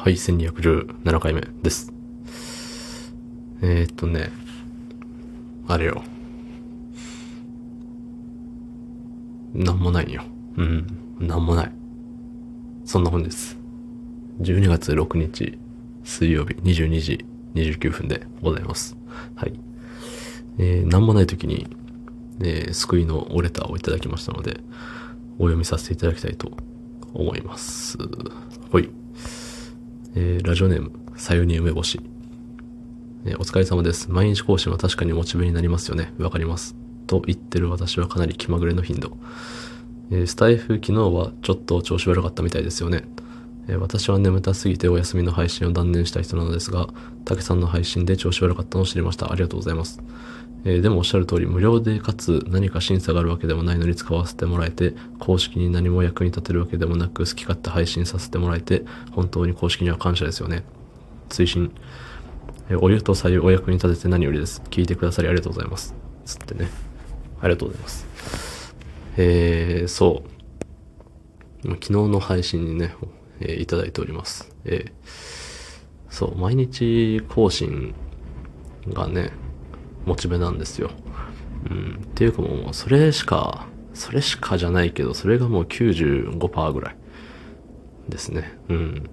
はい、1217回目です。えー、っとね、あれよ。なんもないよ。うん、なんもない。そんな本です。12月6日、水曜日22時29分でございます。はい。えー、なんもない時に、えー、救いのおレターをいただきましたので、お読みさせていただきたいと思います。ほい。えーラジオネーム、さゆに梅干し。えーお疲れ様です。毎日更新は確かにモチベになりますよね。わかります。と言ってる私はかなり気まぐれの頻度。えースタイフ昨日はちょっと調子悪かったみたいですよね。え私は眠たすぎてお休みの配信を断念した人なのですが、竹さんの配信で調子悪かったのを知りました。ありがとうございます。えーでもおっしゃる通り無料でかつ何か審査があるわけでもないのに使わせてもらえて公式に何も役に立てるわけでもなく好き勝手配信させてもらえて本当に公式には感謝ですよね。追伸。えーお湯と左右お役に立てて何よりです。聞いてくださりありがとうございます。つってね。ありがとうございます。えー、そう。昨日の配信にね、えーいただいております。えーそう。毎日更新がねモチベなんですよ。うん。っていうかもう、それしか、それしかじゃないけど、それがもう95%ぐらいですね。うん。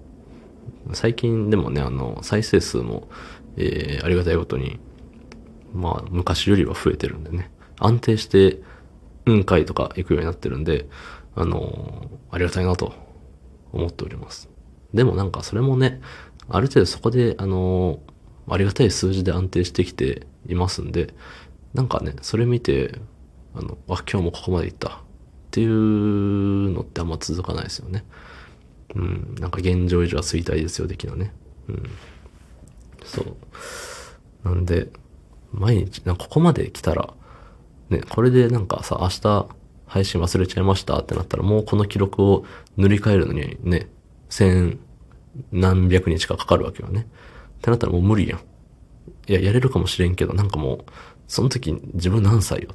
最近でもね、あの、再生数も、えー、ありがたいことに、まあ、昔よりは増えてるんでね。安定して、うん回とか行くようになってるんで、あのありがたいなと思っております。でもなんかそれもね、ある程度そこで、あのありがたい数字で安定してきていますんで、なんかね、それ見て、あの、あ、今日もここまで行ったっていうのってあんま続かないですよね。うん、なんか現状維持は衰退ですよ、的なね。うん。そう。なんで、毎日、なんかここまで来たら、ね、これでなんかさ、明日配信忘れちゃいましたってなったら、もうこの記録を塗り替えるのにね、千何百日かかかるわけよね。ってなったらもう無理やん。いや、やれるかもしれんけど、なんかもう、その時自分何歳よ？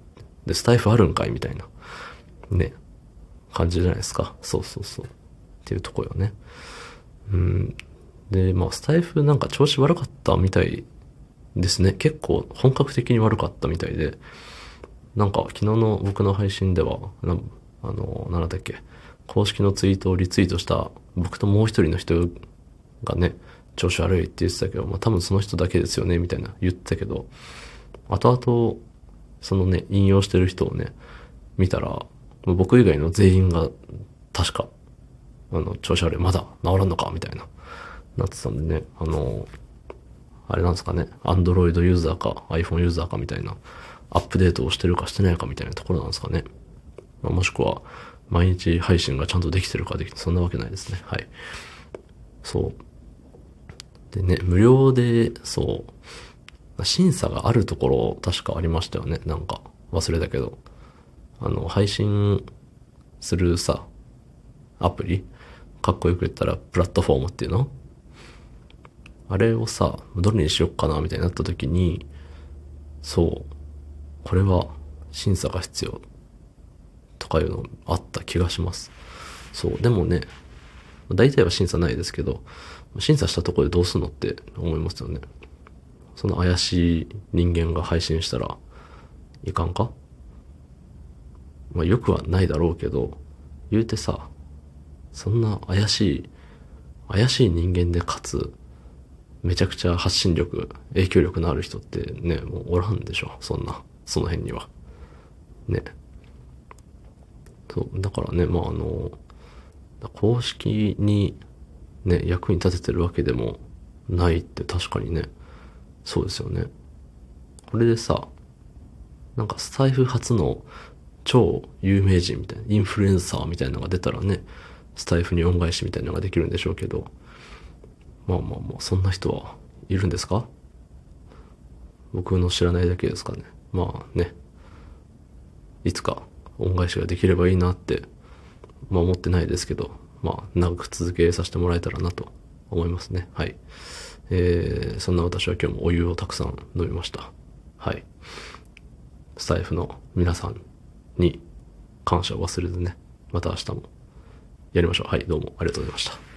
で、スタイフあるんかいみたいな。ね。感じじゃないですか？そうそうそう。っていうとこよね。うん。で、まあ、スタイフなんか調子悪かったみたいですね。結構本格的に悪かったみたいで。なんか昨日の僕の配信では、なあの、なんだっけ、公式のツイートをリツイートした僕ともう一人の人がね、調子悪いって言ってたけど、まあ多分その人だけですよね、みたいな言ってたけど、後々、そのね、引用してる人をね、見たら、僕以外の全員が、確か、あの、調子悪い、まだ治らんのか、みたいな、なってたんでね、あの、あれなんですかね、Android ユーザーか iPhone ユーザーかみたいな、アップデートをしてるかしてないかみたいなところなんですかね。まあもしくは、毎日配信がちゃんとできてるかできて、そんなわけないですね。はい。そう。でね、無料で、そう、審査があるところ、確かありましたよね。なんか、忘れたけど。あの、配信するさ、アプリ？かっこよく言ったら、プラットフォームっていうの？あれをさ、どれにしよっかな、みたいになった時に、そう、これは審査が必要とかいうのあった気がします。そう、でもね、大体は審査ないですけど、審査したところでどうすんのって思いますよね。その怪しい人間が配信したらいかんか？まあよくはないだろうけど、言うてさ、そんな怪しい、怪しい人間でかつ、めちゃくちゃ発信力、影響力のある人ってね、もうおらんでしょ、そんな、その辺には。ね。そう、だからね、まああの、公式にね、役に立ててるわけでもないって確かにね、そうですよね。これでさ、なんかスタイフ初の超有名人みたいな、インフルエンサーみたいなのが出たらね、スタイフに恩返しみたいなのができるんでしょうけど、まあまあまあ、そんな人はいるんですか？僕の知らないだけですかね。まあね、いつか恩返しができればいいなって、まあ思ってないですけど、まあ長く続けさせてもらえたらなと思いますね。はい。えー、そんな私は今日もお湯をたくさん飲みました。はい。スタイフの皆さんに感謝を忘れずね、また明日もやりましょう。はい、どうもありがとうございました。